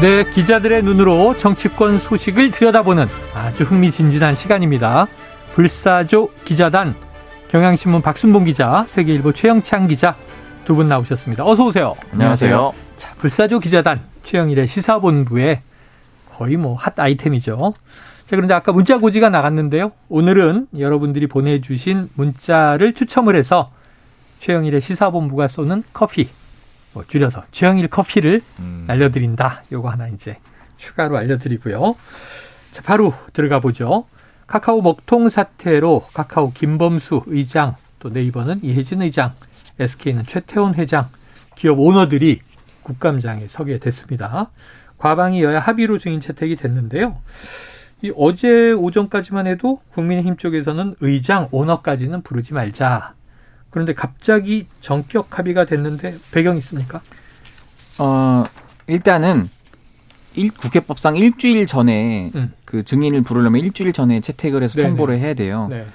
네, 기자들의 눈으로 정치권 소식을 들여다보는 아주 흥미진진한 시간입니다. 불사조 기자단 경향신문 박순봉 기자, 세계일보 최영창 기자 두 분 나오셨습니다. 어서 오세요. 안녕하세요. 자, 불사조 기자단 최영일의 시사본부에 거의 뭐 핫 아이템이죠. 자, 그런데 아까 문자 고지가 나갔는데요. 오늘은 여러분들이 보내주신 문자를 추첨을 해서 최영일의 시사본부가 쏘는 커피 뭐 줄여서 최영일 커피를 음. 알려드린다. 요거 하나 이제 추가로 알려드리고요. 자, 바로 들어가 보죠. 카카오 먹통 사태로 카카오 김범수 의장, 또 네이버는 이혜진 의장, SK는 최태원 회장, 기업 오너들이 국감장에 서게 됐습니다. 과방위 여야 합의로 증인 채택이 됐는데요. 이 어제 오전까지만 해도 국민의힘 쪽에서는 의장, 오너까지는 부르지 말자. 그런데 갑자기 전격 합의가 됐는데 배경 있습니까? 어, 일단은 일, 국회법상 일주일 전에 음. 그 증인을 부르려면 일주일 전에 채택을 해서 네네. 통보를 해야 돼요. 네.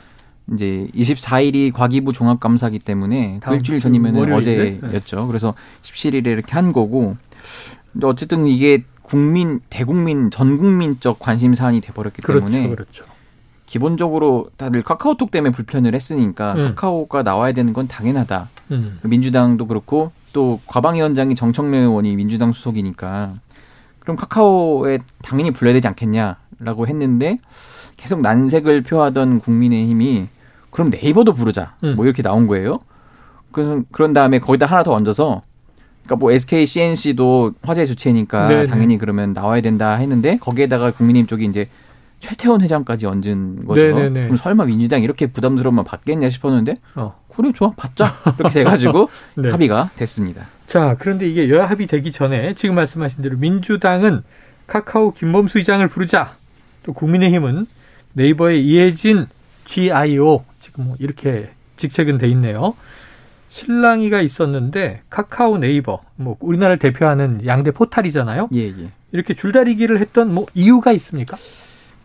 이제 24일이 과기부 종합감사기 때문에 그 일주일 전이면 어제였죠. 네. 그래서 17일에 이렇게 한 거고 어쨌든 이게 국민 대국민 전 국민적 관심 사안이 돼버렸기 그렇죠, 때문에 그렇죠. 기본적으로 다들 카카오톡 때문에 불편을 했으니까 음. 카카오가 나와야 되는 건 당연하다. 음. 민주당도 그렇고 또 과방위원장이 정청래 의원이 민주당 수석이니까 그럼 카카오에 당연히 불러야 되지 않겠냐라고 했는데 계속 난색을 표하던 국민의힘이 그럼 네이버도 부르자. 음. 뭐 이렇게 나온 거예요. 그래서 그런 다음에 거기다 하나 더 얹어서 그러니까 뭐 SK CNC도 화재 주체니까 네네. 당연히 그러면 나와야 된다 했는데 거기에다가 국민의힘 쪽이 이제 최태원 회장까지 얹은 거죠. 네네네. 그럼 설마 민주당 이렇게 부담스러우면 받겠냐 싶었는데 어. 그래 좋아 받자 이렇게 돼가지고 네. 합의가 됐습니다. 자 그런데 이게 여야 합의 되기 전에 지금 말씀하신 대로 민주당은 카카오 김범수 의장을 부르자 또 국민의힘은 네이버의 이혜진 GIO 지금 뭐 이렇게 직책은 돼 있네요. 신랑이가 있었는데 카카오 네이버 뭐 우리나라를 대표하는 양대 포탈이잖아요. 예, 예. 이렇게 줄다리기를 했던 뭐 이유가 있습니까?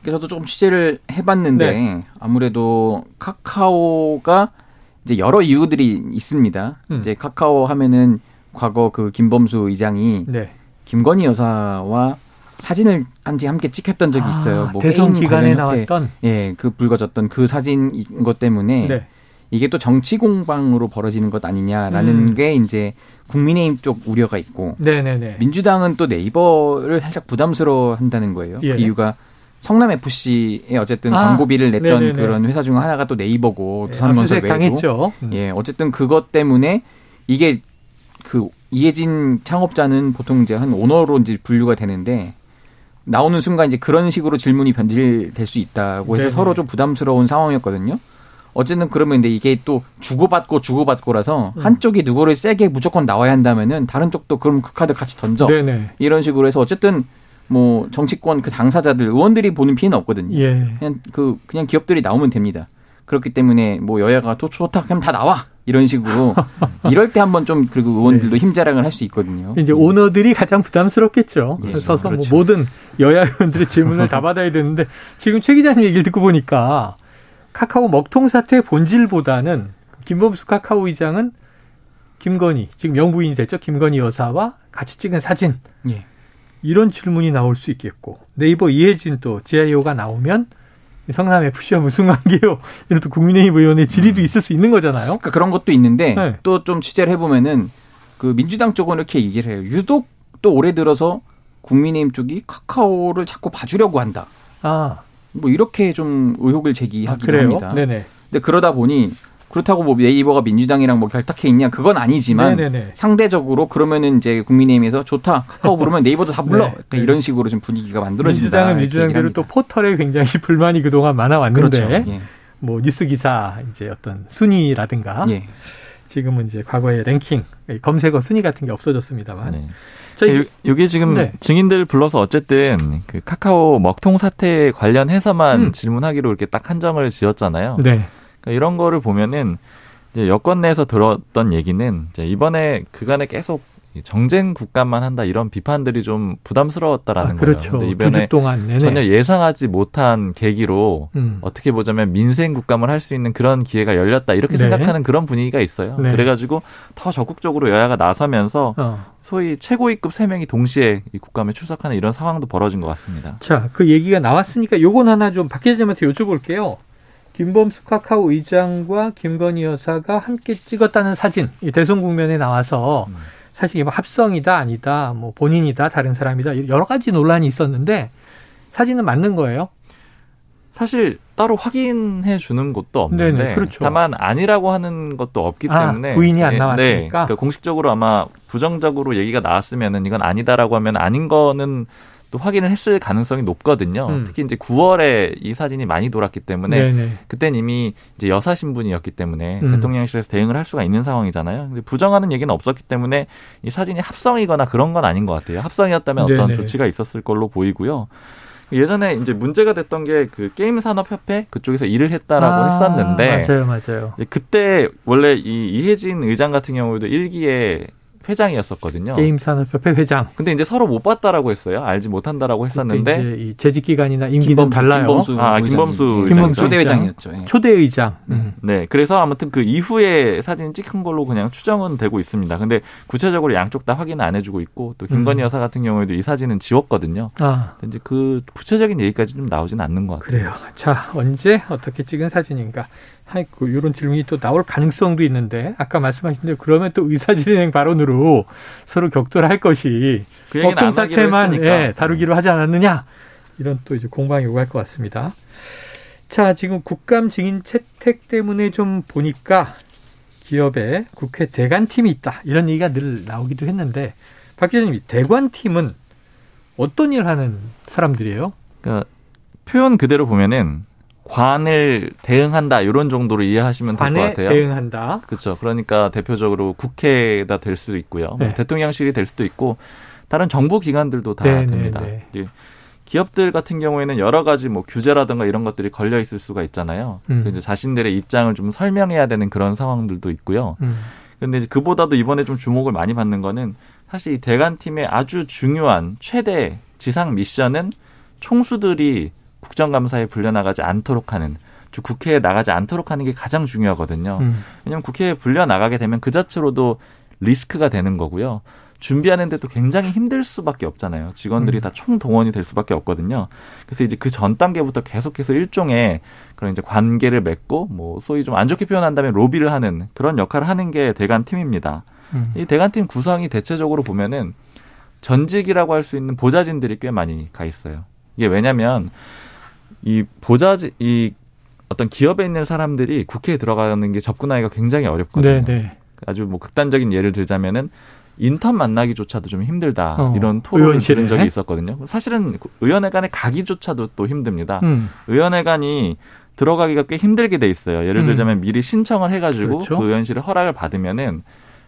저도 조금 취재를 해봤는데 네. 아무래도 카카오가 이제 여러 이유들이 있습니다. 음. 이제 카카오 하면은 과거 그 김범수 의장이 네. 김건희 여사와 사진을 한지 함께 찍혔던 적이 있어요. 아, 뭐 대선 기간에 나왔던 예, 그 불거졌던 그 사진인 것 때문에 네. 이게 또 정치 공방으로 벌어지는 것 아니냐라는 음. 게 이제 국민의힘 쪽 우려가 있고 네네네. 민주당은 또 네이버를 살짝 부담스러워 한다는 거예요. 예. 그 이유가 성남 FC에 어쨌든 아, 광고비를 냈던 네네네. 그런 회사 중 하나가 또 네이버고 네, 두산건설 외에도 당했죠. 음. 예, 어쨌든 그것 때문에 이게 그 이해진 창업자는 보통 이제 한 오너로 이제 분류가 되는데 나오는 순간 이제 그런 식으로 질문이 변질될 수 있다고 해서 네네. 서로 좀 부담스러운 상황이었거든요. 어쨌든 그러면 근데 이게 또 주고받고 주고받고라서 음. 한쪽이 누구를 세게 무조건 나와야 한다면은 다른 쪽도 그럼 그 카드 같이 던져 네네. 이런 식으로 해서 어쨌든 뭐 정치권 그 당사자들 의원들이 보는 피해는 없거든요. 예. 그냥 그 그냥 기업들이 나오면 됩니다. 그렇기 때문에 뭐 여야가 또 좋다 그럼 다 나와 이런 식으로 이럴 때 한번 좀 그리고 의원들도 네. 힘자랑을 할 수 있거든요. 이제 오너들이 가장 부담스럽겠죠. 네. 그래서 뭐 그렇죠. 뭐 모든 여야 의원들의 질문을 다 받아야 되는데 지금 최 기자님 얘기를 듣고 보니까 카카오 먹통 사태의 본질보다는 김범수 카카오 의장은 김건희 지금 영부인이 됐죠. 김건희 여사와 같이 찍은 사진. 예. 이런 질문이 나올 수 있겠고 네이버 이혜진 또 GIO가 나오면 성남 FC와 무슨 관계요? 이런 또 국민의힘 의원의 질의도 음. 있을 수 있는 거잖아요. 그러니까 그런 것도 있는데 네. 또좀 취재를 해보면은 그 민주당 쪽은 이렇게 얘기를 해요. 유독 또 올해 들어서 국민의힘 쪽이 카카오를 자꾸 봐주려고 한다. 아. 뭐 이렇게 좀 의혹을 제기하기도 아, 합니다. 네네. 근데 그러다 보니 그렇다고 뭐 네이버가 민주당이랑 뭐 결탁해 있냐 그건 아니지만 네네네. 상대적으로 그러면은 이제 국민의힘에서 좋다 카카오 부르면 네이버도 다 불러 네. 그러니까 이런 식으로 좀 분위기가 만들어진다. 민주당은 민주당대로 또 포털에 굉장히 불만이 그동안 많아 왔는데 그렇죠. 예. 뭐 뉴스 기사 이제 어떤 순위라든가 예. 지금은 이제 과거의 랭킹 검색어 순위 같은 게 없어졌습니다만 네. 이게 지금 네. 증인들 불러서 어쨌든 그 카카오 먹통 사태 관련해서만 음. 질문하기로 이렇게 딱 한정을 지었잖아요. 네. 그러니까 이런 거를 보면은 이제 여권 내에서 들었던 얘기는 이제 이번에 그간에 계속 정쟁 국가만 한다 이런 비판들이 좀 부담스러웠다라는 아, 그렇죠. 거예요. 이번에 전혀 예상하지 못한 계기로 음. 어떻게 보자면 민생 국감을 할 수 있는 그런 기회가 열렸다 이렇게 네. 생각하는 그런 분위기가 있어요. 네. 그래가지고 더 적극적으로 여야가 나서면서 어. 소위 최고위급 세 명이 동시에 이 국감에 출석하는 이런 상황도 벌어진 것 같습니다. 자, 그 얘기가 나왔으니까 요건 하나 좀 박 기자님한테 여쭤볼게요. 김범수 카카오 의장과 김건희 여사가 함께 찍었다는 사진, 이 대선 국면에 나와서 음. 사실 뭐 합성이다 아니다 뭐 본인이다 다른 사람이다 여러 가지 논란이 있었는데 사진은 맞는 거예요? 사실 따로 확인해 주는 것도 없는데 네네, 그렇죠. 다만 아니라고 하는 것도 없기 아, 때문에 부인이 안 네, 나왔으니까 네, 그러니까 공식적으로 아마 부정적으로 얘기가 나왔으면은 이건 아니다라고 하면 아닌 거는 또 확인을 했을 가능성이 높거든요. 음. 특히 이제 9월에 이 사진이 많이 돌았기 때문에 네네. 그땐 이미 이제 여사 신분이었기 때문에 음. 대통령실에서 대응을 할 수가 있는 상황이잖아요. 근데 부정하는 얘기는 없었기 때문에 이 사진이 합성이거나 그런 건 아닌 것 같아요. 합성이었다면 어떤 네네. 조치가 있었을 걸로 보이고요. 예전에 이제 문제가 됐던 게 그 게임 산업 협회 그쪽에서 일을 했다라고 아, 했었는데 맞아요, 맞아요. 그때 원래 이 이혜진 의장 같은 경우에도 일기에 회장이었었거든요. 게임 산업협회 회장. 근데 이제 서로 못 봤다라고 했어요. 알지 못한다라고 했었는데 이제 이 재직 기간이나 임기는 김범수, 달라요. 김범수 아 김범수 김범수 초대 회장이었죠. 예. 초대 의장. 음. 네, 그래서 아무튼 그 이후에 사진 찍힌 걸로 그냥 추정은 되고 있습니다. 근데 구체적으로 양쪽 다 확인 안 해주고 있고 또 김건희 음. 여사 같은 경우에도 이 사진은 지웠거든요. 아. 이제 그 구체적인 얘기까지 좀 나오지는 않는 것 같아요. 그래요. 자 언제 어떻게 찍은 사진인가? 아이고 이런 질문이 또 나올 가능성도 있는데 아까 말씀하신 대로 그러면 또 의사진행 발언으로 서로 격돌할 것이 그 어떤 사태만 예, 다루기로 하지 않았느냐 이런 또 이제 공방이 오갈 것 같습니다. 자 지금 국감 증인 채택 때문에 좀 보니까 기업에 국회 대관팀이 있다 이런 얘기가 늘 나오기도 했는데 박 기자님 대관팀은 어떤 일을 하는 사람들이에요? 그러니까 표현 그대로 보면은 관을 대응한다 이런 정도로 이해하시면 될 것 같아요. 대응한다. 그렇죠. 그러니까 대표적으로 국회가 될 수도 있고요. 뭐 네. 대통령실이 될 수도 있고 다른 정부 기관들도 다 네, 네 됩니다. 네, 네. 기업들 같은 경우에는 여러 가지 뭐 규제라든가 이런 것들이 걸려 있을 수가 있잖아요. 그래서 음. 이제 자신들의 입장을 좀 설명해야 되는 그런 상황들도 있고요. 음. 근데 이제 그보다도 이번에 좀 주목을 많이 받는 거는 사실 이 대관 팀의 아주 중요한 최대 지상 미션은 총수들이 국정감사에 불려나가지 않도록 하는 즉 국회에 나가지 않도록 하는 게 가장 중요하거든요. 음. 왜냐하면 국회에 불려 나가게 되면 그 자체로도 리스크가 되는 거고요. 준비하는데도 굉장히 힘들 수밖에 없잖아요. 직원들이 음. 다 총동원이 될 수밖에 없거든요. 그래서 이제 그 전 단계부터 계속해서 일종의 그런 이제 관계를 맺고 뭐 소위 좀 안 좋게 표현한다면 로비를 하는 그런 역할을 하는 게 대관 팀입니다. 음. 이 대관 팀 구성이 대체적으로 보면은 전직이라고 할 수 있는 보좌진들이 꽤 많이 가 있어요. 이게 왜냐면 이 보좌지 이 어떤 기업에 있는 사람들이 국회에 들어가는 게 접근하기가 굉장히 어렵거든요. 네네. 네. 아주 뭐 극단적인 예를 들자면은 인턴 만나기조차도 좀 힘들다 어, 이런 토론을 들은 적이 있었거든요. 사실은 의원회관에 가기조차도 또 힘듭니다. 음. 의원회관이 들어가기가 꽤 힘들게 돼 있어요. 예를 음. 들자면 음. 미리 신청을 해가지고 그렇죠? 그 의원실에 허락을 받으면은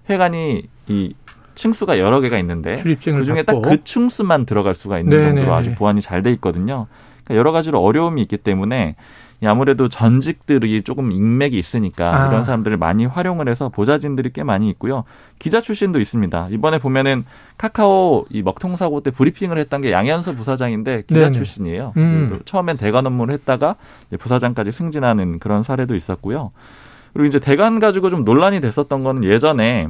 회관이 이 층수가 여러 개가 있는데 그 중에 딱 그 층수만 들어갈 수가 있는 네네. 정도로 아주 보안이 잘 돼 있거든요. 그러니까 여러 가지로 어려움이 있기 때문에 아무래도 전직들이 조금 인맥이 있으니까 아. 이런 사람들을 많이 활용을 해서 보좌진들이 꽤 많이 있고요. 기자 출신도 있습니다. 이번에 보면은 카카오 이 먹통 사고 때 브리핑을 했던 게 양현서 부사장인데 기자 네네. 출신이에요. 음. 처음엔 대관 업무를 했다가 부사장까지 승진하는 그런 사례도 있었고요. 그리고 이제 대관 가지고 좀 논란이 됐었던 거는 예전에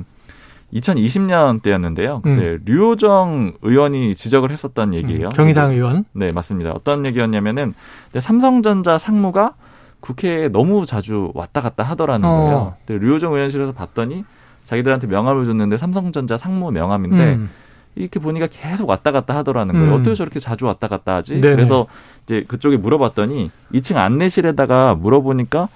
2020년 때였는데요. 그때 음. 류호정 의원이 지적을 했었던 얘기예요. 음, 정의당 의원? 네, 맞습니다. 어떤 얘기였냐면은 삼성전자 상무가 국회에 너무 자주 왔다 갔다 하더라는 어. 거예요. 근데 류호정 의원실에서 봤더니 자기들한테 명함을 줬는데 삼성전자 상무 명함인데 음. 이렇게 보니까 계속 왔다 갔다 하더라는 거예요. 음. 어떻게 저렇게 자주 왔다 갔다 하지? 네네. 그래서 이제 그쪽에 물어봤더니 2층 안내실에다가 물어보니까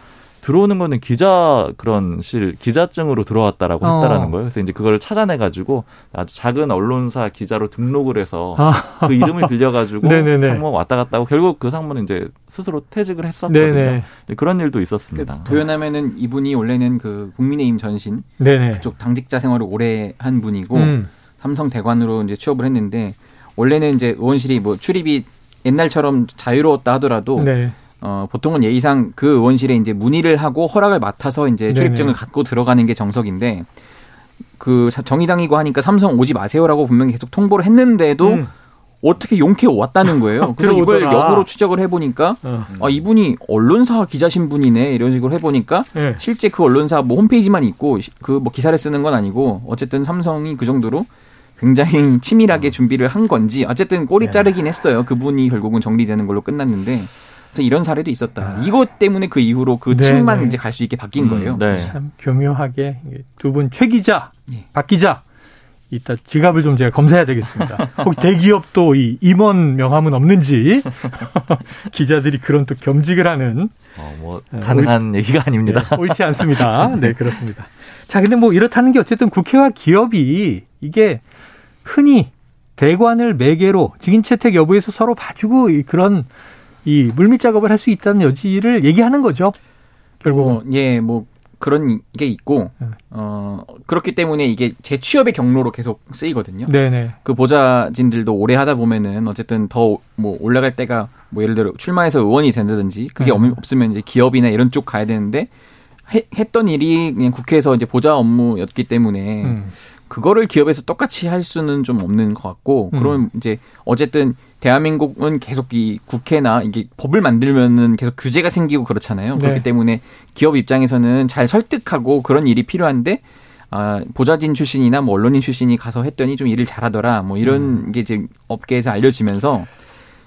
들어오는 거는 기자 그런 실 기자증으로 들어왔다라고 어. 했다라는 거예요. 그래서 이제 그걸 찾아내 가지고 아주 작은 언론사 기자로 등록을 해서 아. 그 이름을 빌려 가지고 상무 왔다 갔다 하고 결국 그 상무는 이제 스스로 퇴직을 했었거든요. 네네. 그런 일도 있었습니다. 그 부연하면은 이분이 원래는 그 국민의힘 전신 네네. 그쪽 당직자 생활을 오래 한 분이고 음. 삼성 대관으로 이제 취업을 했는데 원래는 이제 의원실이 뭐 출입이 옛날처럼 자유로웠다 하더라도 네. 어, 보통은 예의상 그 의원실에 이제 문의를 하고 허락을 맡아서 이제 출입증을 네네. 갖고 들어가는 게 정석인데 그 정의당이고 하니까 삼성 오지 마세요라고 분명히 계속 통보를 했는데도 음. 어떻게 용케 왔다는 거예요. 그래서 이걸 역으로 추적을 해보니까 어. 아 이분이 언론사 기자 신 분이네 이런 식으로 해보니까 네. 실제 그 언론사 뭐 홈페이지만 있고 그 뭐 기사를 쓰는 건 아니고 어쨌든 삼성이 그 정도로 굉장히 치밀하게 어. 준비를 한 건지 어쨌든 꼬리 네. 자르긴 했어요. 그분이 결국은 정리되는 걸로 끝났는데 이런 사례도 있었다. 아. 이것 때문에 그 이후로 그 네, 층만 네. 이제 갈 수 있게 바뀐 음, 거예요. 네. 참 교묘하게 두 분 최 기자, 예. 박 기자 이따 지갑을 좀 제가 검사해야 되겠습니다. 혹 대기업도 이 임원 명함은 없는지 기자들이 그런 또 겸직을 하는 어, 뭐 네, 가능한 올, 얘기가 아닙니다. 네, 옳지 않습니다. 네 그렇습니다. 자 근데 뭐 이렇다는 게 어쨌든 국회와 기업이 이게 흔히 대관을 매개로 직인 채택 여부에서 서로 봐주고 그런 이 물밑 작업을 할 수 있다는 여지를 얘기하는 거죠. 결국은 어, 예, 뭐 그런 게 있고 네. 어 그렇기 때문에 이게 재취업의 경로로 계속 쓰이거든요. 네네. 그 보좌진들도 오래 하다 보면은 어쨌든 더 뭐 올라갈 때가 뭐 예를 들어 출마해서 의원이 된다든지 그게 네. 없으면 이제 기업이나 이런 쪽 가야 되는데 해, 했던 일이 그냥 국회에서 이제 보좌 업무였기 때문에 음. 그거를 기업에서 똑같이 할 수는 좀 없는 것 같고 음. 그럼 이제 어쨌든 대한민국은 계속 이 국회나 이게 법을 만들면은 계속 규제가 생기고 그렇잖아요. 네. 그렇기 때문에 기업 입장에서는 잘 설득하고 그런 일이 필요한데 아, 보좌진 출신이나 뭐 언론인 출신이 가서 했더니 좀 일을 잘하더라. 뭐 이런 음. 게 이제 업계에서 알려지면서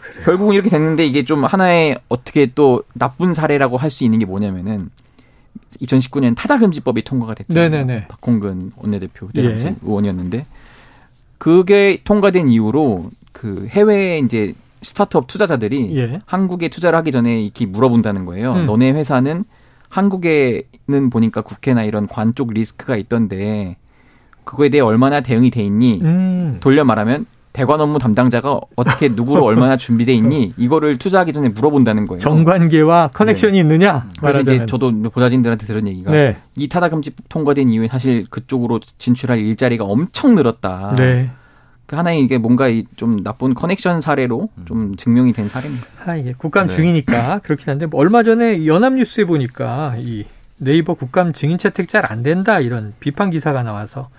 그래요. 결국은 이렇게 됐는데 이게 좀 하나의 어떻게 또 나쁜 사례라고 할 수 있는 게 뭐냐면은 2019년 타다금지법이 통과가 됐잖아요. 네네네. 박홍근 원내대표 그때 예. 의원이었는데 그게 통과된 이후로 그 해외 이제 스타트업 투자자들이 예. 한국에 투자를 하기 전에 이렇게 물어본다는 거예요. 음. 너네 회사는 한국에는 보니까 국회나 이런 관쪽 리스크가 있던데 그거에 대해 얼마나 대응이 돼 있니? 음. 돌려 말하면 대관 업무 담당자가 어떻게 누구로 얼마나 준비돼 있니? 이거를 투자하기 전에 물어본다는 거예요. 정관계와 커넥션이 네. 있느냐? 그래서 이제 저도 보좌진들한테 들은 얘기가 네. 이 타다 금지 통과된 이후에 사실 그쪽으로 진출할 일자리가 엄청 늘었다. 네. 그 하나의 이게 뭔가 좀 나쁜 커넥션 사례로 음. 좀 증명이 된 사례입니다. 아, 이게 국감 네. 중이니까 그렇긴 한데 뭐 얼마 전에 연합뉴스에 보니까 이 네이버 국감 증인 채택 잘 안 된다 이런 비판 기사가 나와서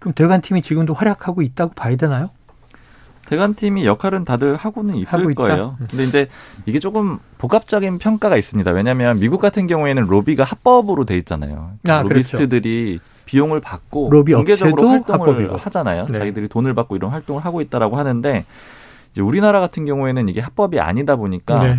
그럼 대관 팀이 지금도 활약하고 있다고 봐야 되나요? 대관 팀이 역할은 다들 하고는 있을 하고 거예요. 음. 근데 이제 이게 조금 복합적인 평가가 있습니다. 왜냐하면 미국 같은 경우에는 로비가 합법으로 돼 있잖아요. 아, 그렇죠. 로비스트들이 그렇죠. 비용을 받고 로비 공개적으로 활동을 합법이고. 하잖아요. 네. 자기들이 돈을 받고 이런 활동을 하고 있다라고 하는데 이제 우리나라 같은 경우에는 이게 합법이 아니다 보니까 네.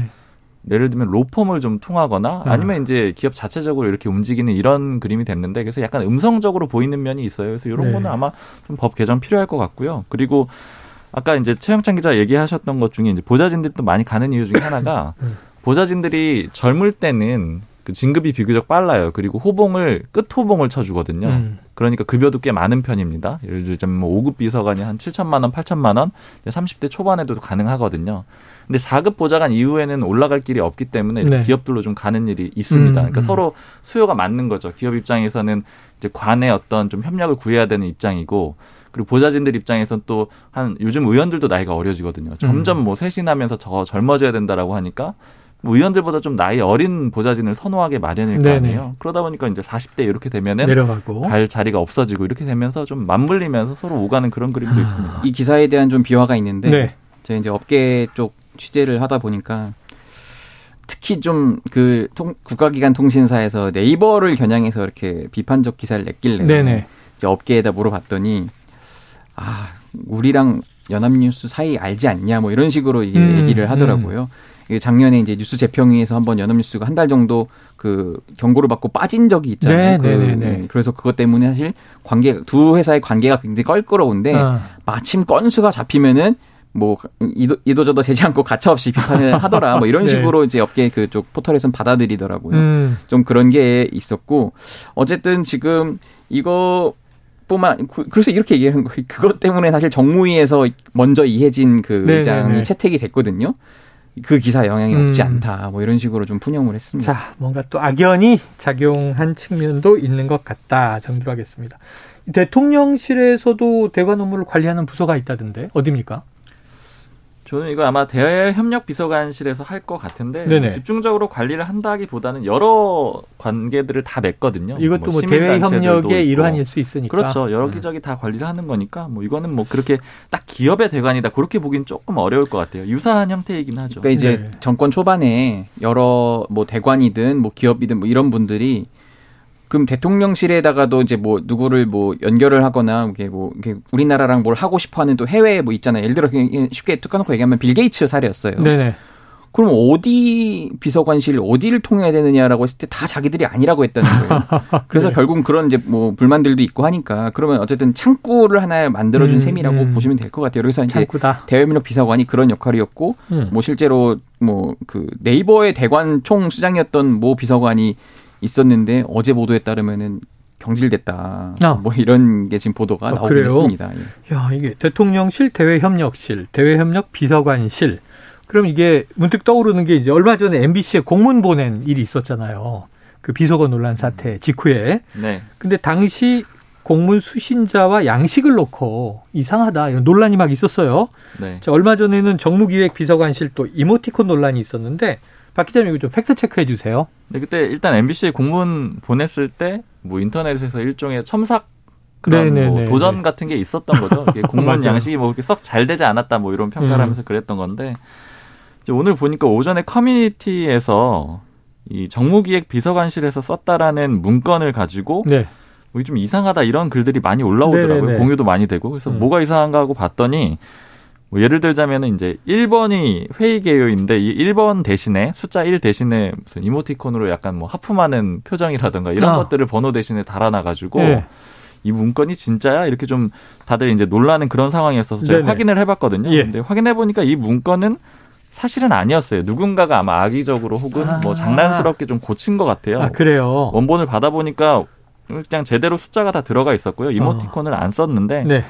예를 들면 로펌을 좀 통하거나 아. 아니면 이제 기업 자체적으로 이렇게 움직이는 이런 그림이 됐는데 그래서 약간 음성적으로 보이는 면이 있어요. 그래서 이런 네. 거는 아마 좀 법 개정 필요할 것 같고요. 그리고 아까 이제 최영찬 기자 얘기하셨던 것 중에 이제 보좌진들도 많이 가는 이유 중에 하나가 음. 보좌진들이 젊을 때는 그 진급이 비교적 빨라요. 그리고 호봉을 끝 호봉을 쳐주거든요. 음. 그러니까 급여도 꽤 많은 편입니다. 예를 들자면 뭐 5급 비서관이 한 7천만 원, 8천만 원, 30대 초반에도 가능하거든요. 근데 4급 보좌관 이후에는 올라갈 길이 없기 때문에 네. 기업들로 좀 가는 일이 있습니다. 음. 그러니까 음. 서로 수요가 맞는 거죠. 기업 입장에서는 이제 관의 어떤 좀 협력을 구해야 되는 입장이고 그리고 보좌진들 입장에선 또 한 요즘 의원들도 나이가 어려지거든요. 점점 음. 뭐 쇄신하면서 저 젊어져야 된다라고 하니까 뭐 의원들보다 좀 나이 어린 보좌진을 선호하게 마련일 거 네네. 아니에요. 그러다 보니까 이제 40대 이렇게 되면은 내려가고 갈 자리가 없어지고 이렇게 되면서 좀 맞물리면서 서로 오가는 그런 그림도 아. 있습니다. 이 기사에 대한 좀 비화가 있는데 네. 제가 이제 업계 쪽 취재를 하다 보니까 특히 좀 그 국가기관 통신사에서 네이버를 겨냥해서 이렇게 비판적 기사를 냈길래 네네. 이제 업계에다 물어봤더니 아 우리랑 연합뉴스 사이 알지 않냐 뭐 이런 식으로 이게 음, 얘기를 하더라고요. 음. 작년에 이제 뉴스 재평위에서 한번 연합뉴스가 한 달 정도 그 경고를 받고 빠진 적이 있잖아요. 네, 그, 네, 네, 네. 그래서 그것 때문에 사실 관계 두 회사의 관계가 굉장히 껄끄러운데 아. 마침 건수가 잡히면은 뭐 이도 이도저도 되지 않고 가차없이 비판을 하더라 뭐 이런 네. 식으로 이제 업계 그쪽 포털에서는 받아들이더라고요. 음. 좀 그런 게 있었고 어쨌든 지금 이거 뿐만 그래서 이렇게 얘기하는 거예요. 그것 때문에 사실 정무위에서 먼저 이해진 그 네네네. 의장이 채택이 됐거든요. 그 기사 영향이 음. 없지 않다. 뭐 이런 식으로 좀 분용을 했습니다. 자, 뭔가 또 악연이 작용한 측면도 있는 것 같다. 정리로 하겠습니다. 대통령실에서도 대관 업무를 관리하는 부서가 있다던데 어디입니까? 저는 이거 아마 대협력 비서관실에서 할 것 같은데 네네. 집중적으로 관리를 한다기보다는 여러 관계들을 다 맺거든요. 이것도 뭐, 뭐 대외 협력의 일환일 수 있으니까. 그렇죠. 여러 네. 기저기 다 관리를 하는 거니까 뭐 이거는 뭐 그렇게 딱 기업의 대관이다 그렇게 보기는 조금 어려울 것 같아요. 유사한 형태이긴 하죠. 그러니까 이제 네. 정권 초반에 여러 뭐 대관이든 뭐 기업이든 뭐 이런 분들이 그럼 대통령실에다가도 이제 뭐 누구를 뭐 연결을 하거나 이게 뭐 이게 우리나라랑 뭘 하고 싶어하는 또 해외에 뭐 있잖아요. 예를 들어 쉽게 툭까놓고 얘기하면 빌 게이츠 사례였어요. 네네. 그럼 어디 비서관실 어디를 통해야 되느냐라고 했을 때 다 자기들이 아니라고 했다는 거예요. 그래서 네. 결국은 그런 이제 뭐 불만들도 있고 하니까 그러면 어쨌든 창구를 하나 만들어준 음, 셈이라고 음. 보시면 될 것 같아요. 그래서 이제 대외협력 비서관이 그런 역할이었고 음. 뭐 실제로 뭐 그 네이버의 대관 총 수장이었던 모 비서관이 있었는데 어제 보도에 따르면은 경질됐다. 아. 뭐 이런 게 지금 보도가 아, 나오고 있습니다. 예. 야 이게 대통령실, 대외협력실, 대외협력 비서관실. 그럼 이게 문득 떠오르는 게 이제 얼마 전에 MBC에 공문 보낸 일이 있었잖아요. 그 비서관 논란 사태 직후에. 네. 근데 당시 공문 수신자와 양식을 놓고 이상하다 이런 논란이 막 있었어요. 네. 자, 얼마 전에는 정무기획 비서관실 또 이모티콘 논란이 있었는데 박 기자님 이거 좀 팩트 체크해 주세요. 네, 그때 일단 MBC에 공문 보냈을 때 뭐 인터넷에서 일종의 첨삭 그런 네, 네, 뭐 네, 도전 같은 게 있었던 거죠. 공문 양식이 뭐 그렇게 썩 잘 되지 않았다 뭐 이런 평가를 음. 하면서 그랬던 건데 오늘 보니까 오전에 커뮤니티에서 이 정무기획 비서관실에서 썼다라는 문건을 가지고 네. 뭐좀 이상하다 이런 글들이 많이 올라오더라고요. 네네네. 공유도 많이 되고 그래서 음. 뭐가 이상한가 하고 봤더니 뭐 예를 들자면은 이제 1번이 회의 개요인데 이 1번 대신에 숫자 1 대신에 무슨 이모티콘으로 약간 뭐 하품하는 표정이라든가 이런 아. 것들을 번호 대신에 달아놔 가지고 네. 이 문건이 진짜야 이렇게 좀 다들 이제 놀라는 그런 상황이었어서 제가 네네. 확인을 해봤거든요. 예. 근데 확인해 보니까 이 문건은 사실은 아니었어요. 누군가가 아마 악의적으로 혹은 아. 뭐 장난스럽게 좀 고친 것 같아요. 아, 그래요. 원본을 받아보니까 그냥 제대로 숫자가 다 들어가 있었고요. 이모티콘을 어. 안 썼는데 네.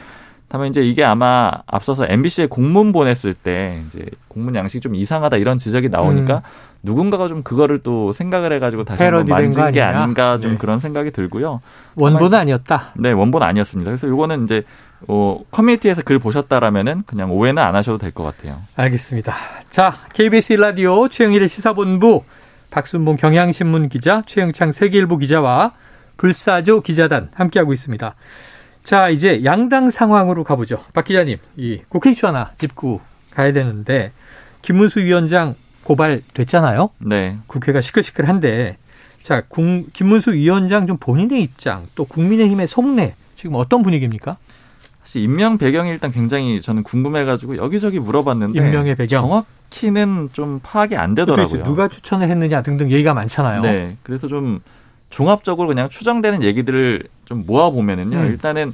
다만 이제 이게 아마 앞서서 MBC에 공문 보냈을 때 이제 공문 양식이 좀 이상하다 이런 지적이 나오니까 음. 누군가가 좀 그거를 또 생각을 해가지고 다시 한번 만진 게 아닌가 좀 네. 그런 생각이 들고요. 원본은 아니었다. 네, 원본 아니었습니다. 그래서 요거는 이제 어, 커뮤니티에서 글 보셨다라면은 그냥 오해는 안 하셔도 될 것 같아요. 알겠습니다. 자, KBS 라디오 최영일의 시사본부 박순봉 경향신문 기자, 최영창 세계일보 기자와 불사조 기자단 함께하고 있습니다. 자, 이제 양당 상황으로 가보죠. 박 기자님, 이 국회 이슈 하나 짚고 가야 되는데, 김문수 위원장 고발됐잖아요. 네. 국회가 시끌시끌한데, 자, 국, 김문수 위원장 좀 본인의 입장, 또 국민의힘의 속내, 지금 어떤 분위기입니까? 사실 임명 배경이 일단 굉장히 저는 궁금해가지고 여기저기 물어봤는데 임명의 배경 정확히는 좀 파악이 안 되더라고요. 누가 추천을 했느냐 등등 얘기가 많잖아요. 네, 그래서 좀 종합적으로 그냥 추정되는 얘기들을 좀 모아 보면은요. 음. 일단은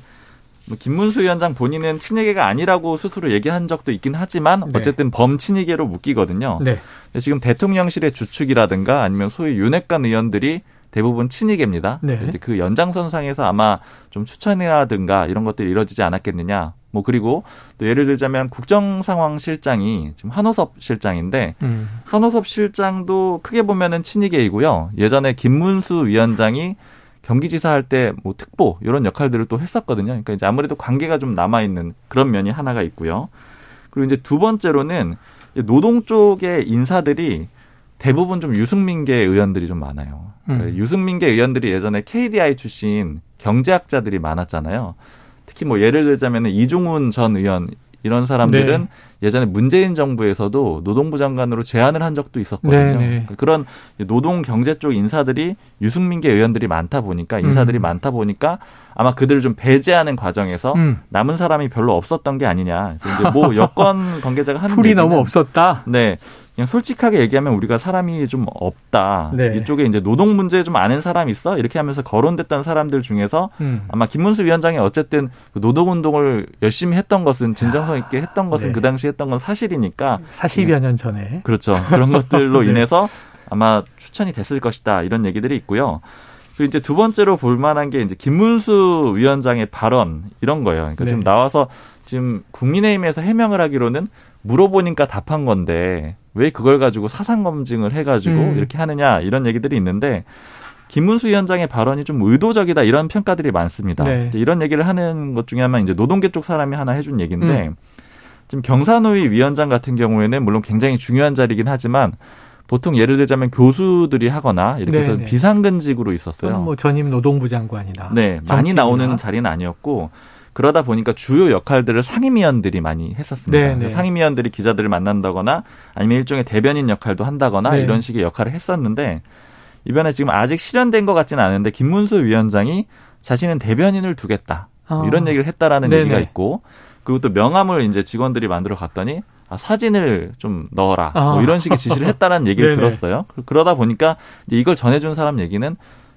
뭐 김문수 위원장 본인은 친이계가 아니라고 스스로 얘기한 적도 있긴 하지만 네. 어쨌든 범친이계로 묶이거든요. 네. 지금 대통령실의 주축이라든가 아니면 소위 윤핵관 의원들이 대부분 친이계입니다. 네. 이제 그 연장선상에서 아마 좀 추천이라든가 이런 것들이 이루어지지 않았겠느냐. 뭐 그리고 또 예를 들자면 국정상황실장이 지금 한호섭 실장인데 음. 한호섭 실장도 크게 보면은 친이계이고요. 예전에 김문수 위원장이 경기지사 할 때 뭐 특보 이런 역할들을 또 했었거든요. 그러니까 이제 아무래도 관계가 좀 남아 있는 그런 면이 하나가 있고요. 그리고 이제 두 번째로는 노동 쪽의 인사들이 대부분 좀 유승민계 의원들이 좀 많아요. 그러니까 음. 유승민계 의원들이 예전에 KDI 출신 경제학자들이 많았잖아요. 특히 뭐 예를 들자면 이종훈 전 의원 이런 사람들은 네. 예전에 문재인 정부에서도 노동부 장관으로 제안을 한 적도 있었거든요. 네, 네. 그러니까 그런 노동 경제 쪽 인사들이 유승민계 의원들이 많다 보니까 인사들이 음. 많다 보니까 아마 그들을 좀 배제하는 과정에서 음. 남은 사람이 별로 없었던 게 아니냐. 이제 뭐 여권 관계자가 하는 풀이 너무 없었다. 네. 그냥 솔직하게 얘기하면 우리가 사람이 좀 없다. 네. 이쪽에 이제 노동 문제 좀 아는 사람 있어? 이렇게 하면서 거론됐던 사람들 중에서 음. 아마 김문수 위원장이 어쨌든 그 노동 운동을 열심히 했던 것은 진정성 있게 했던 것은 네. 그 당시 했던 건 사실이니까 40여 년 전에 그렇죠. 그런 것들로 네. 인해서 아마 추천이 됐을 것이다. 이런 얘기들이 있고요. 그리고 이제 두 번째로 볼 만한 게 이제 김문수 위원장의 발언 이런 거예요. 그러니까 네. 지금 나와서 지금 국민의힘에서 해명을 하기로는 물어보니까 답한 건데 왜 그걸 가지고 사상 검증을 해가지고 음. 이렇게 하느냐 이런 얘기들이 있는데 김문수 위원장의 발언이 좀 의도적이다 이런 평가들이 많습니다. 네. 이런 얘기를 하는 것 중에 하나 이제 노동계 쪽 사람이 하나 해준 얘기인데 음. 지금 경사노위 위원장 같은 경우에는 물론 굉장히 중요한 자리긴 하지만 보통 예를 들자면 교수들이 하거나 이렇게 해서 비상근직으로 있었어요. 뭐 전임 노동부 장관이나 네 많이 나오는 자리는 아니었고 그러다 보니까 주요 역할들을 상임위원들이 많이 했었습니다. 네, 상임위원들이 기자들을 만난다거나 아니면 일종의 대변인 역할도 한다거나 네. 이런 식의 역할을 했었는데 이번에 지금 아직 실현된 것 같지는 않은데 김문수 위원장이 자신은 대변인을 두겠다 어. 이런 얘기를 했다라는 네네. 얘기가 있고 그리고 또 명함을 이제 직원들이 만들어 갔더니 아, 사진을 좀 넣어라. 아. 뭐 이런 식의 지시를 했다라는 얘기를 들었어요. 그러다 보니까 이걸 전해준 사람 얘기는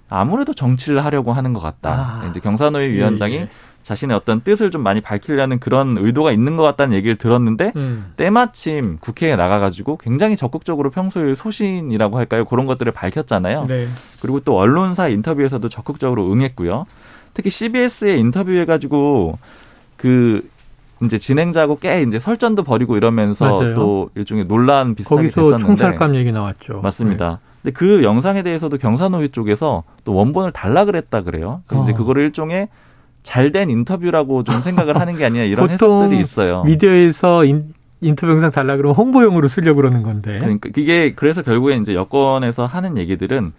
아무래도 정치를 하려고 하는 것 같다. 아. 이제 경사노위 위원장이 예, 예. 자신의 어떤 뜻을 좀 많이 밝히려는 그런 의도가 있는 것 같다는 얘기를 들었는데 음. 때마침 국회에 나가가지고 굉장히 적극적으로 평소에 소신이라고 할까요 그런 것들을 밝혔잖아요. 네. 그리고 또 언론사 인터뷰에서도 적극적으로 응했고요. 특히 CBS에 인터뷰해가지고 그 이제 진행자고 꽤 이제 설전도 벌이고 이러면서 맞아요. 또 일종의 논란 비슷하게 거기서 됐었는데 총살감 얘기 나왔죠. 맞습니다. 네. 근데 그 영상에 대해서도 경사노위 쪽에서 또 원본을 달라 그랬다 그래요. 그럼 어. 그거를 일종의 잘된 인터뷰라고 좀 생각을 하는 게 아니냐 이런 해석들이 있어요. 미디어에서 인, 인터뷰 영상 달라 그러면 홍보용으로 쓰려고 그러는 건데. 그러니까 이게 그래서 결국에 이제 여권에서 하는 얘기들은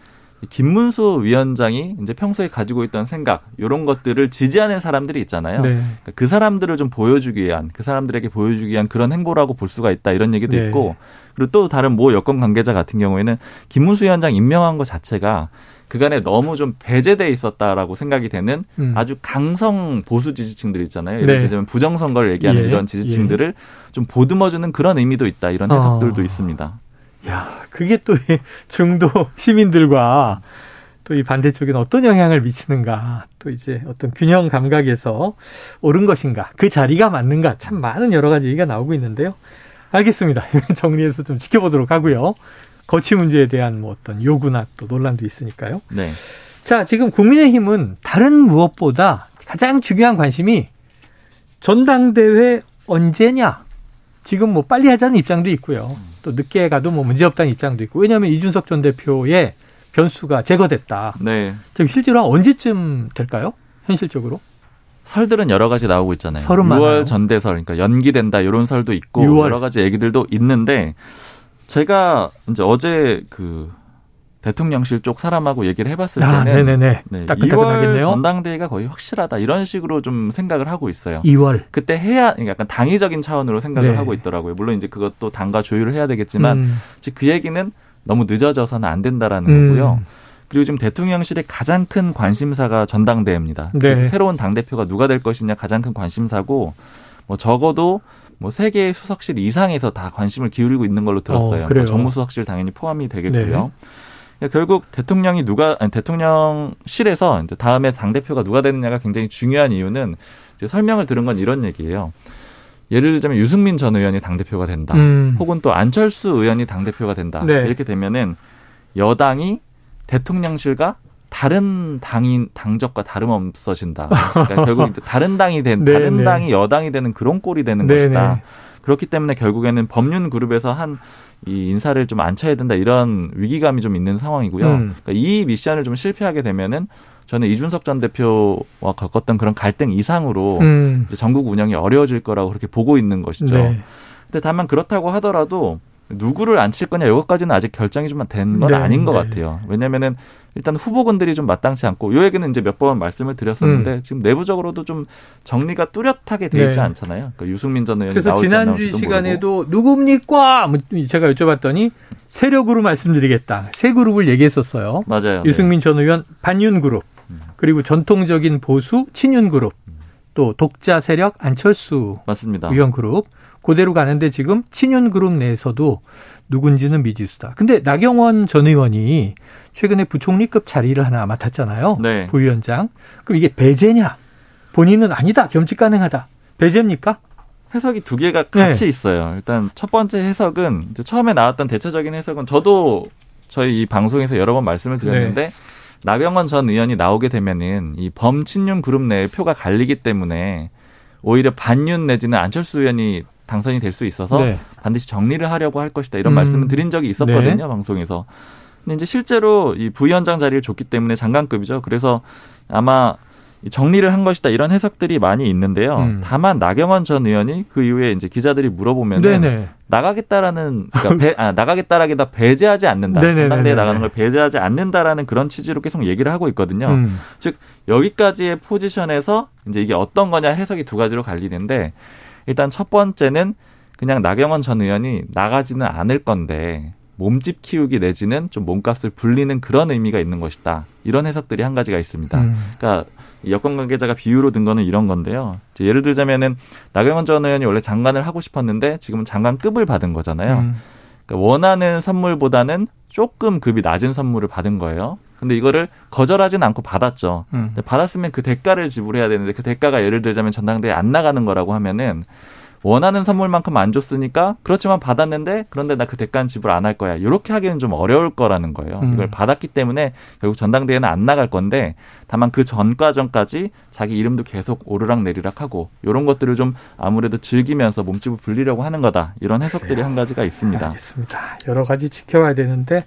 김문수 위원장이 이제 평소에 가지고 있던 생각 이런 것들을 지지하는 사람들이 있잖아요. 네. 그러니까 그 사람들을 좀 보여주기 위한 그 사람들에게 보여주기 위한 그런 행보라고 볼 수가 있다 이런 얘기도 네. 있고 그리고 또 다른 모 여권 관계자 같은 경우에는 김문수 위원장 임명한 것 자체가 그간에 너무 좀 배제돼 있었다라고 생각이 되는 음. 아주 강성 보수 지지층들 있잖아요. 예를 네. 들자면 부정선거를 얘기하는 예. 이런 지지층들을 예. 좀 보듬어주는 그런 의미도 있다. 이런 해석들도 어. 있습니다. 야, 그게 또 중도 시민들과 또 이 반대쪽엔 어떤 영향을 미치는가, 또 이제 어떤 균형 감각에서 옳은 것인가, 그 자리가 맞는가, 참 많은 여러 가지 얘기가 나오고 있는데요. 알겠습니다. 정리해서 좀 지켜보도록 하고요. 거치 문제에 대한 뭐 어떤 요구나 또 논란도 있으니까요. 네. 자, 지금 국민의힘은 다른 무엇보다 가장 중요한 관심이 전당대회 언제냐. 지금 뭐 빨리 하자는 입장도 있고요. 또 늦게 가도 뭐 문제없다는 입장도 있고. 왜냐하면 이준석 전 대표의 변수가 제거됐다. 네. 즉 실제로 언제쯤 될까요? 현실적으로? 설들은 여러 가지 나오고 있잖아요. 6월 전대설, 그러니까 연기된다 이런 설도 있고 6월. 여러 가지 얘기들도 있는데 제가 이제 어제 그 대통령실 쪽 사람하고 얘기를 해봤을 아, 때는 네네네. 네, 2월 전당대회가 거의 확실하다 이런 식으로 좀 생각을 하고 있어요. 2월 그때 해야 그러니까 약간 당위적인 차원으로 생각을 네. 하고 있더라고요. 물론 이제 그것도 당과 조율을 해야 되겠지만 음. 그 얘기는 너무 늦어져서는 안 된다라는 음. 거고요. 그리고 지금 대통령실의 가장 큰 관심사가 전당대회입니다. 네. 새로운 당 대표가 누가 될 것이냐 가장 큰 관심사고 뭐 적어도 뭐세 개의 수석실 이상에서 다 관심을 기울이고 있는 걸로 들었어요. 어, 그러니까 정무수석실 당연히 포함이 되겠고요. 네. 결국 대통령이 누가 아니 대통령실에서 이제 다음에 당 대표가 누가 되느냐가 굉장히 중요한 이유는 이제 설명을 들은 건 이런 얘기예요. 예를 들자면 유승민 전 의원이 당 대표가 된다. 음. 혹은 또 안철수 의원이 당 대표가 된다. 네. 이렇게 되면은 여당이 대통령실과 다른 당인 당적과 다름없어진다. 그러니까 결국 다른 당이 된 네, 다른 네. 당이 여당이 되는 그런 꼴이 되는 네, 것이다. 네. 그렇기 때문에 결국에는 법륜 그룹에서 한 이 인사를 좀 앉혀야 된다 이런 위기감이 좀 있는 상황이고요. 음. 그러니까 이 미션을 좀 실패하게 되면은 저는 이준석 전 대표와 겪었던 그런 갈등 이상으로 음. 이제 전국 운영이 어려워질 거라고 그렇게 보고 있는 것이죠. 네. 근데 다만 그렇다고 하더라도 누구를 앉힐 거냐 이것까지는 아직 결정이 좀 된건 네, 아닌 것 네. 같아요. 왜냐면은 일단 후보군들이 좀 마땅치 않고 요 얘기는 이제 몇 번 말씀을 드렸었는데 음. 지금 내부적으로도 좀 정리가 뚜렷하게 돼 있지 네. 않잖아요. 그러니까 유승민 전 의원이 그래서 지난주 시간에도 모르고. 누굽니까? 뭐 제가 여쭤봤더니 세력으로 말씀드리겠다. 세 그룹을 얘기했었어요. 맞아요. 유승민 네. 전 의원 반윤 그룹 음. 그리고 전통적인 보수 친윤 그룹 또 독자 세력 안철수 맞습니다. 의원 그룹 그대로 가는데 지금 친윤 그룹 내에서도 누군지는 미지수다. 근데 나경원 전 의원이 최근에 부총리급 자리를 하나 맡았잖아요. 네. 부위원장. 그럼 이게 배제냐? 본인은 아니다. 겸직 가능하다. 배제입니까? 해석이 두 개가 같이 네. 있어요. 일단 첫 번째 해석은 처음에 나왔던 대체적인 해석은 저도 저희 이 방송에서 여러 번 말씀을 드렸는데 네. 나경원 전 의원이 나오게 되면은 이 범친윤 그룹 내에 표가 갈리기 때문에 오히려 반윤 내지는 안철수 의원이 당선이 될 수 있어서 네. 반드시 정리를 하려고 할 것이다 이런 음. 말씀을 드린 적이 있었거든요 네. 방송에서. 근데 이제 실제로 이 부위원장 자리를 줬기 때문에 장관급이죠. 그래서 아마 정리를 한 것이다 이런 해석들이 많이 있는데요. 음. 다만 나경원 전 의원이 그 이후에 이제 기자들이 물어보면은 나가겠다라는 그러니까 배, 아, 나가겠다라기다 배제하지 않는다. 전당대에 나가는 걸 배제하지 않는다라는 그런 취지로 계속 얘기를 하고 있거든요. 음. 즉 여기까지의 포지션에서 이제 이게 어떤 거냐 해석이 두 가지로 갈리는데 일단 첫 번째는 그냥 나경원 전 의원이 나가지는 않을 건데 몸집 키우기 내지는 좀 몸값을 불리는 그런 의미가 있는 것이다. 이런 해석들이 한 가지가 있습니다. 음. 그러니까 여권 관계자가 비유로 든 거는 이런 건데요. 예를 들자면은 나경원 전 의원이 원래 장관을 하고 싶었는데 지금은 장관급을 받은 거잖아요. 음. 그러니까 원하는 선물보다는 조금 급이 낮은 선물을 받은 거예요. 근데 이거를 거절하지는 않고 받았죠. 음. 받았으면 그 대가를 지불해야 되는데 그 대가가 예를 들자면 전당대회 안 나가는 거라고 하면은 원하는 선물만큼 안 줬으니까 그렇지만 받았는데 그런데 나 그 대가는 지불 안 할 거야. 이렇게 하기는 좀 어려울 거라는 거예요. 음. 이걸 받았기 때문에 결국 전당대회는 안 나갈 건데 다만 그 전 과정까지 자기 이름도 계속 오르락 내리락 하고 이런 것들을 좀 아무래도 즐기면서 몸집을 불리려고 하는 거다. 이런 해석들이 그래요. 한 가지가 있습니다. 알겠습니다. 여러 가지 지켜봐야 되는데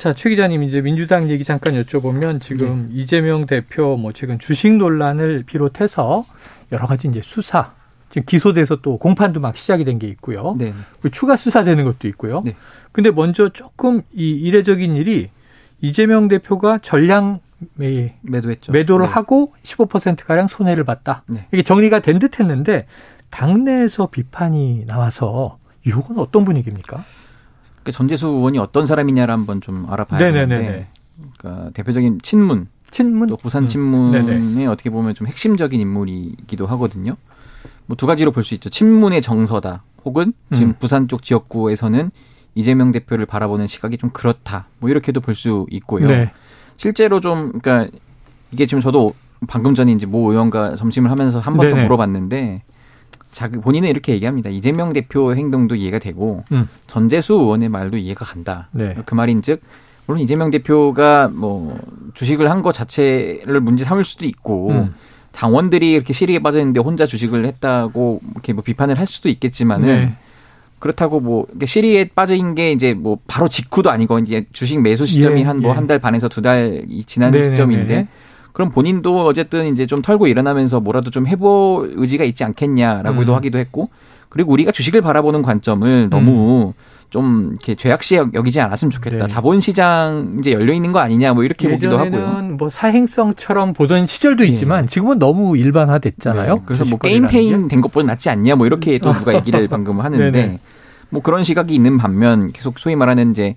자, 최 기자님 이제 민주당 얘기 잠깐 여쭤보면 지금 네. 이재명 대표 뭐 최근 주식 논란을 비롯해서 여러 가지 이제 수사 지금 기소돼서 또 공판도 막 시작이 된 게 있고요. 네. 추가 수사되는 것도 있고요. 네. 근데 먼저 조금 이 이례적인 일이 이재명 대표가 전량 매, 매도했죠. 매도를 네. 하고 15% 가량 손해를 봤다. 네. 이게 정리가 된 듯했는데 당내에서 비판이 나와서 이건 어떤 분위기입니까? 그러니까 전재수 의원이 어떤 사람이냐를 한번 좀 알아봐야 네네네네. 되는데, 그러니까 대표적인 친문, 친문, 또 부산 음. 친문의 음. 어떻게 보면 좀 핵심적인 인물이기도 하거든요. 뭐 두 가지로 볼 수 있죠. 친문의 정서다. 혹은 지금 음. 부산 쪽 지역구에서는 이재명 대표를 바라보는 시각이 좀 그렇다. 뭐 이렇게도 볼 수 있고요. 네. 실제로 좀 그러니까 이게 지금 저도 방금 전에 이제 모 의원과 점심을 하면서 한 번 더 물어봤는데 자기 본인은 이렇게 얘기합니다. 이재명 대표 행동도 이해가 되고 음. 전재수 의원의 말도 이해가 간다. 네. 그 말인즉 물론 이재명 대표가 뭐 주식을 한것 자체를 문제 삼을 수도 있고 음. 당원들이 이렇게 시리에 빠져 있는데 혼자 주식을 했다고 이렇게 뭐 비판을 할 수도 있겠지만은 네. 그렇다고 뭐 시리에 빠져있는 게 이제 뭐 바로 직후도 아니고 이제 주식 매수 시점이 예, 한뭐 한달 예. 반에서 두달 지난 네네네. 시점인데 그럼 본인도 어쨌든 이제 좀 털고 일어나면서 뭐라도 좀 해볼 의지가 있지 않겠냐라고도 음. 하기도 했고 그리고 우리가 주식을 바라보는 관점을 너무 음. 좀 이렇게 죄악시 여기지 않았으면 좋겠다. 네. 자본시장 이제 열려 있는 거 아니냐 뭐 이렇게 보기도 하고요. 뭐 사행성처럼 보던 시절도 네. 있지만 지금은 너무 일반화됐잖아요. 네. 그래서 뭐 게임 폐인 된 것보다 낫지 않냐 뭐 이렇게 또 누가 얘기를 방금 하는데 뭐 그런 시각이 있는 반면 계속 소위 말하는 이제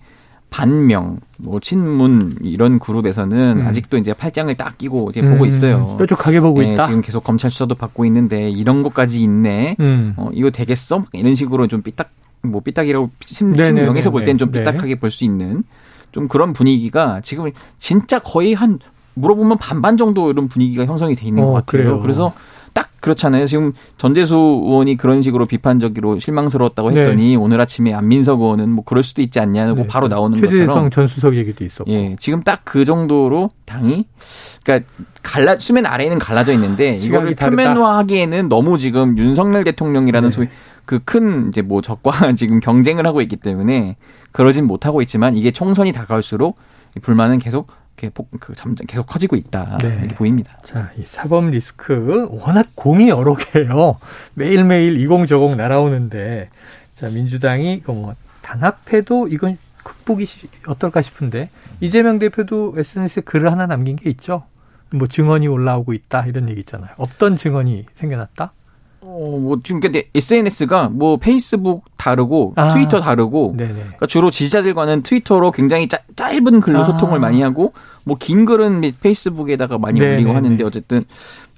반명, 뭐 친문 이런 그룹에서는 음. 아직도 이제 팔짱을 딱 끼고 이제 음. 보고 있어요. 뾰족하게 보고 네, 있다. 지금 계속 검찰 수사도 받고 있는데 이런 것까지 있네. 음. 어, 이거 되겠어? 이런 식으로 좀 삐딱 뭐 삐딱이라고 친명에서 볼 땐 좀 삐딱하게 네. 볼수 있는 좀 그런 분위기가 지금 진짜 거의 한 물어보면 반반 정도 이런 분위기가 형성이 돼 있는 어, 것 같아요. 그래요. 그래서 딱 그렇잖아요. 지금 전재수 의원이 그런 식으로 비판적으로 실망스러웠다고 네. 했더니 네. 오늘 아침에 안민석 의원은 뭐 그럴 수도 있지 않냐고 네. 바로 나오는 최재성 것처럼 전 수석 얘기도 있었고. 예, 지금 딱 그 정도로 당이 그러니까 갈라 수면 아래에는 갈라져 있는데 이걸 표면화하기에는 너무 지금 윤석열 대통령이라는 네. 소위 그큰 이제 뭐 적과 지금 경쟁을 하고 있기 때문에 그러진 못하고 있지만 이게 총선이 다가올수록 불만은 계속 이렇게 그 점점 계속 커지고 있다 네. 이렇게 보입니다. 자, 이 사법 리스크 워낙 공이 여러 개요. 매일 매일 이공저공 날아오는데 자 민주당이 뭐 단합해도 이건 극복이 어떨까 싶은데 이재명 대표도 SNS에 글을 하나 남긴 게 있죠. 뭐 증언이 올라오고 있다 이런 얘기 있잖아요. 없던 증언이 생겨났다. 어, 뭐 지금 근데 SNS가 뭐 페이스북 다르고 아, 트위터 다르고 그러니까 주로 지지자들과는 트위터로 굉장히 짜, 짧은 글로 아. 소통을 많이 하고 뭐 긴 글은 페이스북에다가 많이 네네네. 올리고 하는데 어쨌든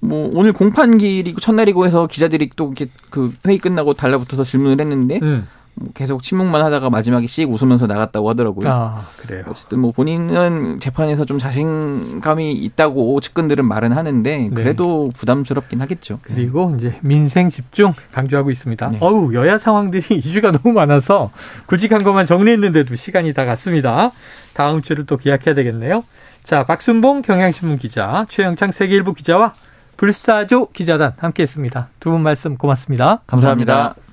뭐 오늘 공판기이고 첫날이고 해서 기자들이 또 이렇게 그 회의 끝나고 달라붙어서 질문을 했는데 음. 뭐 계속 침묵만 하다가 마지막에 씩 웃으면서 나갔다고 하더라고요. 아, 그래요. 어쨌든 뭐 본인은 재판에서 좀 자신감이 있다고 측근들은 말은 하는데 네. 그래도 네. 부담스럽긴 하겠죠. 그리고 이제 민생 집중 강조하고 있습니다. 네. 어우 여야 상황들이 이슈가 너무 많아서 굵직한 것만 정리했는데도 시간이 다 갔습니다. 다음 주를 또 기약해야 되겠네요. 자 박순봉 경향신문 기자, 최영창 세계일보 기자와 불사조 기자단 함께했습니다. 두 분 말씀 고맙습니다 감사합니다. 감사합니다.